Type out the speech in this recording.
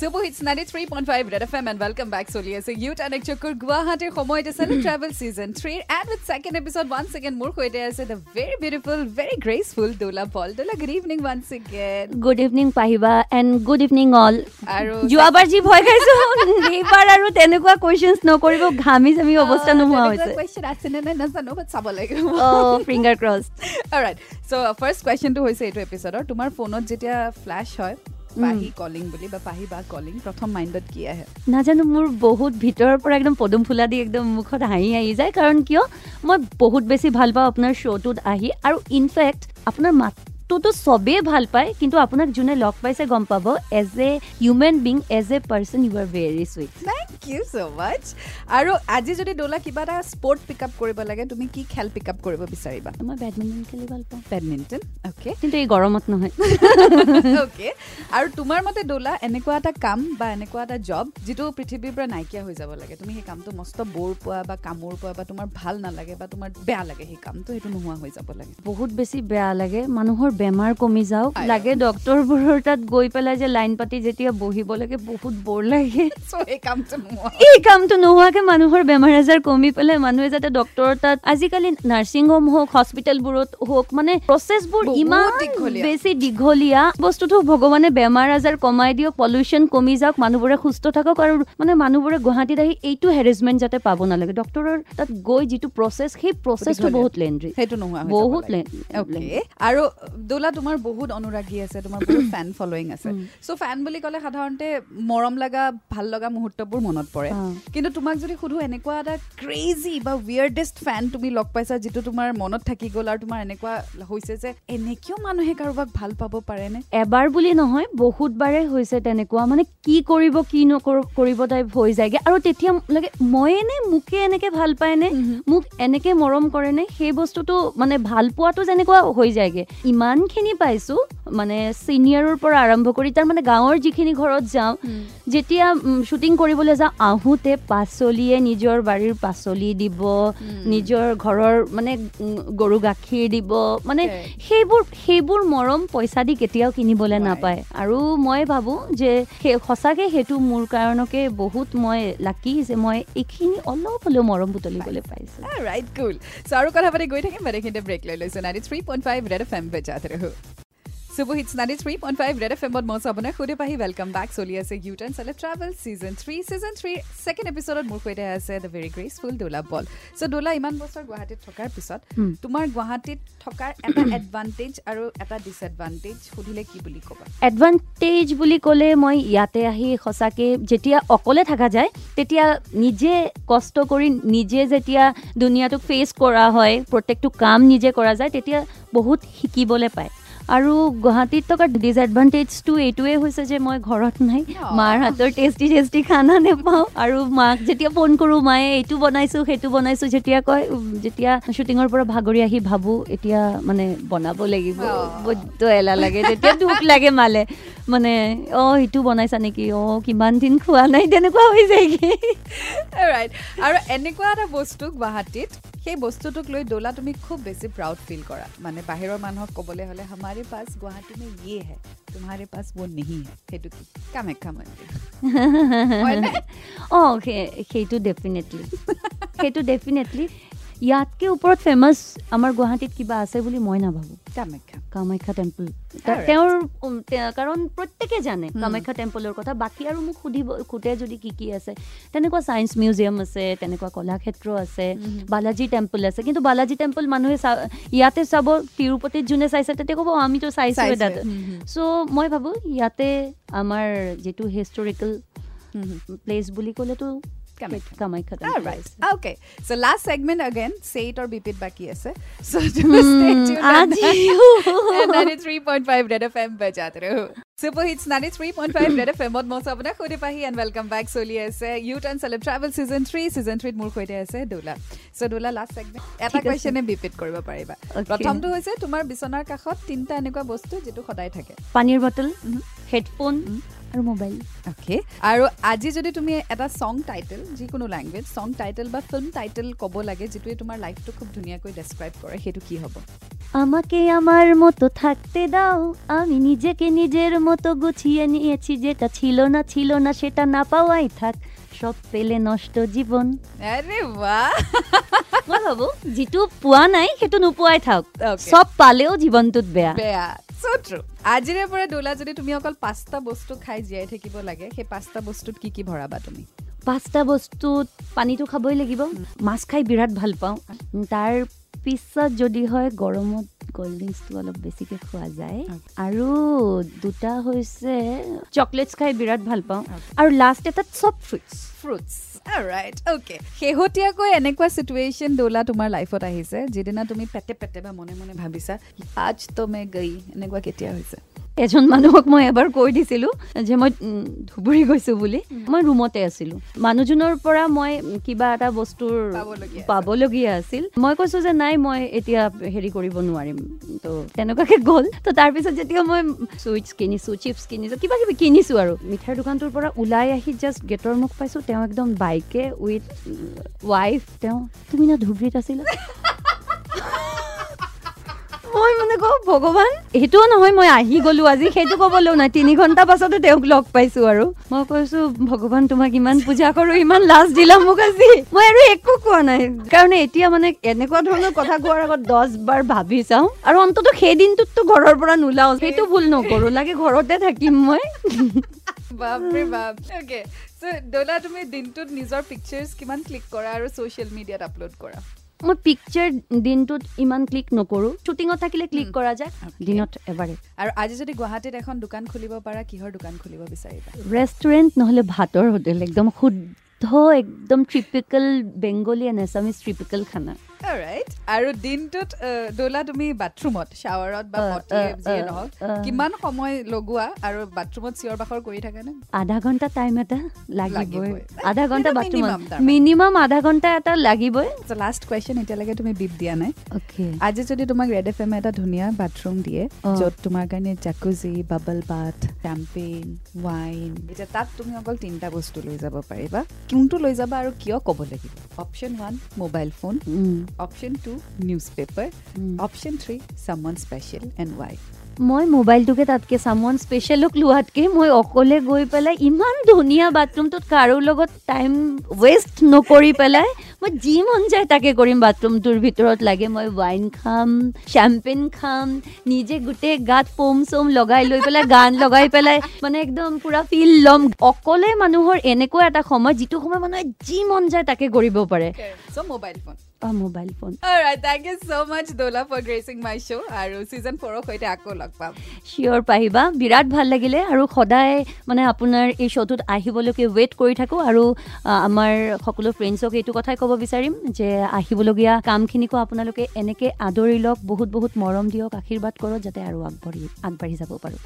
Super hits ninety three point five red F M and welcome back চলি আছে youth and একচকুৰ গুৱাহাটীৰ সময়ত আছে travel season থ্ৰীৰ and with second episode one second মোৰ সৈতে আছে the very beautiful very graceful Dola Paul Dola good evening one second good evening Pahi and good evening all আৰু যোৱাবাৰ যি ভয় খাইছো এইবাৰ আৰু তেনেকুৱা কুৱেশ্যনছ নকৰিব ঘামি জামি অৱস্থা নোহোৱা হৈছে কুৱেশ্যন আছেনে নাই নাজানো বাট চাব লাগিব finger cross right so' first কুৱেশ্যনটো হৈছে এইটো এপিছডৰ তোমাৰ ফোনত যেতিয়া ফ্লেছ হয় পাহি কলিং বুলি বা পাহি বা কলিং প্ৰথম মাইণ্ডত কি আহে? নাজানো মোৰ বহুত ভিতৰৰ পৰা একদম পদুম ফুলা দি একদম মুখত হাঁহি আহি যায়। কাৰণ কিয়? মই বহুত বেছি ভাল পাওঁ আপোনাৰ শ্ব'টোত আহি। আৰু ইনফেক্ট আপোনাৰ মাতটোতো চবেই ভাল পায় কিন্তু আপোনাক যোনে লগ পাইছে গম পাব as a human being as a person you are very sweet thank you so' much আৰু আজি যদি ডোলা কিবা এটা স্পৰ্ট পিক আপ কৰিব লাগে তুমি কি খেল পিক আপ কৰিব বিচাৰিবা? মই বেডমিণ্টন খেলি ভাল পাওঁ। বেডমিণ্টন অ'কে কিন্তু এই গৰমত নহয়। অ'কে আৰু তোমাৰ মতে ডোলা এনেকুৱা এটা কাম বা এনেকুৱা এটা জব যিটো পৃথিৱীৰ পৰা নাইকিয়া হৈ যাব লাগে। তুমি সেই কামটো মস্ত বৰ পোৱা বা কামোৰ পোৱা বা তোমাৰ ভাল নালাগে বা তোমাৰ বেয়া লাগে সেই কামটো সেইটো নোহোৱা হৈ যাব লাগে। বহুত বেছি বেয়া লাগে মানুহৰ বেমাৰ কমি যাওক লাগে ডক্তৰবোৰৰ তাত গৈ পেলাই যে লাইন পাতি যেতিয়া বহিব লাগে বহুত বৰ লাগে। এই কামটো নোহোৱাকে মানুহৰ বেমাৰ আজাৰ কমি পেলাই মানুহে যাতে ডক্তৰৰ তাত আজিকালি নাৰ্ছিং হোম হওক হস্পিটেলবোৰত হওক মানে প্ৰচেছবোৰ ইমান। বেছি দীঘলীয়া। বস্তুটো ভগৱানে বেমাৰ আজাৰ কমাই দিয়ক পলিউশ্যন কমি যাওক মানুহবোৰে সুস্থ থাকক আৰু মানে মানুহবোৰে গুৱাহাটীত আহি এইটো হেৰেছমেণ্ট যাতে পাব নালাগে। ডক্তৰৰ তাত গৈ যিটো প্ৰচেছ সেই প্ৰচেছটো। বহুত লেণ্ড্ৰি। সেইটো নোহোৱা বহুত যাব লাগে। লে- অ'কে। আৰু দোলা তোমাৰ বহুত অনুৰাগী আছে তোমাৰ বহুত ফেন ফলোয়িং আছে। চ' ফেন বুলি ক'লে সাধাৰণতে মৰম লগা ভাল লগা মুহূৰ্তবোৰ মনত পৰে। কিন্তু তোমাক যদি সুধো এনেকুৱা এটা ক্ৰেজি বা উইয়াৰ্ডেষ্ট ফেন তুমি লগ পাইছা যিটো তোমাৰ মনত থাকি গ'ল আৰু তোমাৰ এনেকুৱা হৈছে যে এনেকেও মানুহে কাৰোবাক ভাল পাব পাৰেনে? এবাৰ বুলি নহয় বহুতবাৰে হৈছে তেনেকুৱা। মানে কি কৰিব কি নকৰ কৰিব টাইপ হৈ যায়গে। আৰু তেতিয়া লাগে ময়ে নে মোকে এনেকে ভাল পায়নে? মোক এনেকে মৰম কৰেনে? সেই বস্তুটো মানে ভাল পোৱাটো যেনেকুৱা হৈ যায়গে। ইমানখিনি পাইছো মানে চিনিয়ৰৰ পৰা আৰম্ভ কৰি তাৰ মানে গাঁৱৰ যিখিনি ঘৰত যাওঁ যেতিয়া শ্বুটিং কৰিবলৈ যাওঁ আহোঁতে পাচলিয়ে নিজৰ বাৰীৰ পাচলি দিব নিজৰ ঘৰৰ মানে গৰু গাখীৰ দিব মানে. সেইবোৰ সেইবোৰ মৰম পইচা দি কেতিয়াও কিনিবলৈ. নাপায়। আৰু মই ভাবোঁ যে সেই সঁচাকৈ সেইটো মোৰ কাৰণকে বহুত মই লাকি যে মই এইখিনি অলপ হ'লেও মৰম বুটলিবলৈ পাইছোঁ। ৰাইট কুল চ' আৰু কথা পাতি গৈ থাকিম মানে এইখিনিতে ব্ৰেক লৈ লৈছোঁ। Ninety three point five red FM M বেজাত ৰহো super hits ninety three point five red F এমত মই আপোনাক সুধি পাহি ৱেলকাম বেক চলি আছে ইউ টেন চালে travel season three season three second এপিছডত মোৰ সৈতে আছে দ্য ভেৰি গ্ৰেচফুল ডোলা বল চ' ডোলা ইমান বছৰ গুৱাহাটীত থকাৰ পিছত. তোমাৰ গুৱাহাটীত থকাৰ এটা এডভান্টেজ আৰু এটা ডিছএডভান্টেজ সুধিলে কি বুলি ক'বা এডভান্টেজ বুলি ক'লে মই ইয়াতে আহি সঁচাকৈ যেতিয়া অকলে থকা যায় তেতিয়া নিজে কষ্ট কৰি নিজে যেতিয়া দুনিয়াটোক ফেচ কৰা হয় প্ৰত্যেকটো কাম নিজে কৰা যায় তেতিয়া বহুত শিকিবলৈ পায় আৰু গুৱাহাটীত থকা ডিছএডভান্টেজটো এইটোৱে হৈছে যে মই ঘৰত নাই। মাৰ হাতৰ টেষ্টি টেষ্টি খানা নেপাওঁ আৰু মাক যেতিয়া ফোন কৰোঁ মায়ে এইটো বনাইছোঁ সেইটো বনাইছোঁ যেতিয়া কয় যেতিয়া শ্বুটিঙৰ পৰা ভাগৰি আহি ভাবোঁ এতিয়া মানে বনাব লাগিব। বড্ড এলাহ লাগে তেতিয়া দুখ লাগে মালে মানে অঁ এইটো বনাইছা নেকি অঁ কিমান দিন খোৱা নাই তেনেকুৱা হৈ যায়গে ৰাইট আৰু এনেকুৱা এটা বস্তু গুৱাহাটীত সেই বস্তুটোক লৈ দৌলা তুমি খুব বেছি প্ৰাউড ফিল কৰা। মানে বাহিৰৰ মানুহক ক'বলৈ হ'লে হামাৰে পাছ গুৱাহাটী মে ইয়ে হে তোমাৰে পাছ বৌ নেহি হে সেইটো কি? কামাখ্যা মন্দিৰ। অঁ সেইটো ডেফিনেটলি সেইটো ডেফিনেটলি ইয়াতকে ওপৰত ফেমাছ আমাৰ গুৱাহাটীত কিবা আছে বুলি মই নাভাবোঁ কামাখ্যা কামাখ্যা টেম্পল. তেওঁৰ কাৰণ প্ৰত্যেকে জানে. কামাখ্যা টেম্পলৰ কথা বাকী আৰু মোক সুধিব সোধে যদি কি কি আছে তেনেকুৱা ছায়েন্স মিউজিয়াম আছে তেনেকুৱা কলাক্ষেত্ৰ আছে. বালাজী টেম্পল আছে কিন্তু বালাজী টেম্পল মানুহে ইয়াতে চাব তিৰুপতিত যোনে চাইছে তেতিয়া ক'ব "অ, আমিতো চাইছোঁ চাইছোৱে। তাত চ' মই ভাবোঁ ইয়াতে আমাৰ যিটো হিষ্টৰিকেল। প্লেচ বুলি ক'লেতো Kamakhya. Kamakhya All temple right. আছে। Okay. So last segment again, say it or beep it বাকি আছে. So do stay tuned at আজিও। 93.5 Red FM বজাতে ৰহো। Super Hits 93.5 Red FM ত মই আছোঁ আপোনাক সুধি পাহি and welcome back চলি আছে youth and celeb travel season three season থ্ৰীত মোৰ সৈতে আছে ডোলা চ' ডোলা লাষ্ট ছেগমেণ্ট এটা ঠিক আছে। কুৱেশ্যনে বিপিট কৰিব পাৰিবা Okay. প্ৰথমটো হৈছে তোমাৰ বিচনাৰ কাষত তিনিটা এনেকুৱা বস্তু যিটো সদায় থাকে পানীৰ বটল. হেডফোন. আৰু মোবাইল অ'কে আৰু আজি যদি তুমি এটা ছং টাইটেল যিকোনো লেংগুৱেজ ছং টাইটেল বা ফিল্ম টাইটেল ক'ব লাগে যিটোৱে তোমাৰ লাইফটো খুব ধুনীয়াকৈ ডেছক্ৰাইব কৰে সেইটো কি হ'ব? আমাকে আমার মতো থাকতে দাও আমি নিজেকে নিজের মতো গুছিয়ে নিয়েছি যেটা ছিল না ছিল না সেটা না পাওয়াই থাক সব পেলে নষ্ট জীৱন আৰে বাহ! মই ভাবো যিটো পোৱা নাই সেইটো নোপোৱাই থাকক Okay. চব পালেও জীৱনটোত বেয়া। বেয়া. আজিৰে পৰা দোলা যদি তুমি অকল পাঁচটা বস্তু খাই জীয়াই থাকিব লাগে সেই পাঁচটা বস্তুত কি কি ভৰাবা তুমি? পাঁচটা বস্তুত পানীটো খাবই লাগিব। মাছ খাই বিৰাট ভাল পাওঁ। তাৰ পিছত যদি হয় গৰমত কল্ড ড্ৰিংকছটো অলপ বেছিকৈ খোৱা যায়। আৰু দুটা হৈছে চকলেটছ খাই বিৰাট ভাল পাওঁ। আৰু লাষ্ট এটাত চব ফ্ৰুইটছ ফ্ৰুটছ ৰাইট অ'কে শেহতীয়াকৈ এনেকুৱা চিটুৱেশ্যন দোলা তোমাৰ লাইফত আহিছে যিদিনা তুমি পেটে পেটে বা মনে মনে ভাবিছা আজ তো মে গৈ এনেকুৱা কেতিয়া হৈছে? এজন মানুহক মই এবাৰ কৈ দিছিলোঁ যে মই ধুবুৰী গৈছোঁ বুলি। মই ৰুমতে আছিলোঁ। মানুহজনৰ পৰা মই কিবা এটা বস্তুৰ পাবলগীয়া আছে। পাবলগীয়া আছিল। মই কৈছোঁ যে নাই মই এতিয়া হেৰি কৰিব নোৱাৰিম। তো তেনেকুৱাকে গ'ল। তো তাৰপিছত যেতিয়া মই চুইটছ কিনিছোঁ চিপছ কিনিছোঁ কিবা কিবি কিনিছোঁ আৰু। মিঠাইৰ দোকানটোৰ পৰা ওলাই আহি জাষ্ট গেটৰ মুখ পাইছোঁ। তেওঁ একদম বাইকে উইথ ৱাইফ তেওঁ তুমি না ধুবুৰীত আছিলা? মই মানে কওঁ ভগৱান। সেইটোও নহয় মই আহি গলো আজি। সেইটো ক'বলৈও নাই তিনি ঘণ্টা পাছতে তেওঁক লগ পাইছো আৰু। মই কৈছো ভগৱান তোমাক ইমান পূজা কৰো ইমান লাজ দিলা মোক আজি। মই আৰু একো কোৱা নাই। কাৰণ এতিয়া মানে এনেকুৱা ধৰণৰ কথা কোৱাৰ আগত দহ বাৰ ভাবি চাওঁ। আৰু অন্তত সেই দিনটোততো ঘৰৰ পৰা নোলাওঁ। সেইটো ভুল নকৰো লাগে ঘৰতে থাকিম মই। বাপৰে বাপ। তুমি দিনটোত নিজৰ পিকচাৰ্ছ কিমান ক্লিক কৰা আৰু ছ'চিয়েল মিডিয়াত আপলোড কৰা? মই পিকচাৰ দিনটোত ইমান ক্লিক নকৰো। শ্বুটিঙত থাকিলে ক্লিক কৰা যায় দিনত এবাৰে আৰু আজি যদি গুৱাহাটীত এখন দোকান খুলিব পাৰা কিহৰ দোকান খুলিব বিচাৰিবা? ৰেষ্টুৰেণ্ট নহ'লে ভাতৰ হোটেল একদম শুদ্ধ একদম typical Bengali and Assamese typical খানা। ৰাইট আৰু দিনটোত দোলা তুমি বাথৰুমত শ্বাৱাৰত বা যিয়ে নহওক। কিমান সময় লগোৱা আৰু বাথৰুমত চিঞৰ বাখৰ কৰি থাকেনে আধা ঘণ্টা টাইম এটা লাগিবই। আধা ঘণ্টা বাথৰুমত। মিনিমাম আধা ঘণ্টা এটা লাগিবই। লাষ্ট কুৱেশ্যন এতিয়ালৈকে তুমি বিপ দিয়া নাই। আজি যদি তোমাক ৰেড এফ এম এটা ধুনীয়া বাথৰুম দিয়ে। য'ত তোমাৰ কাৰণে jacuzzi bubble bath champagne wine এতিয়া তাত তুমি অকল তিনিটা বস্তু লৈ যাব পাৰিবা কোনটো লৈ যাবা আৰু কিয় ক'ব লাগিব? Option one mobile phone option two newspaper option three চামন special and why মই মোবাইলটোকে তাতকে চামন স্পেচিয়েলক লোৱাতকে মই অকলে গৈ পেলাই ইমান ধুনীয়া বাথৰুমটোত কাৰো লগত টাইম ৱেষ্ট নকৰি পেলাই মই যি মন যায় তাকে কৰিম বাথৰুমটোৰ ভিতৰত। লাগে মই ৱাইন খাম চেম্পেন খাম নিজে গোটেই গাত ফোম চোম লগাই লৈ পেলাই গান লগাই পেলাই মানে একদম পুৰা ফিল ল'ম। অকলে মানুহৰ এনেকুৱা এটা সময় যিটো সময় মানুহে যি মন যায় তাকে কৰিব পাৰে। চ' মোবাইল ফোন বা mobile phone thank you so' much Dola for gracing my show' আৰু ছিজন ফ'ৰৰ সৈতে আকৌ লগ পাম। চিয়'ৰ পাহিবা। বিৰাট ভাল লাগিলে আৰু সদায় মানে আপোনাৰ এই শ্ব'টোত আহিবলৈকে ৱেইট কৰি থাকোঁ আৰু আমাৰ সকলো ফ্ৰেণ্ডছক এইটো কথাই ক'ব বিচাৰিম যে আহিবলগীয়া কামখিনিকো আপোনালোকে এনেকৈ আদৰি লওক বহুত বহুত মৰম দিয়ক আশীৰ্বাদ কৰক যাতে আৰু আগবাঢ়ি আগবাঢ়ি যাব পাৰো।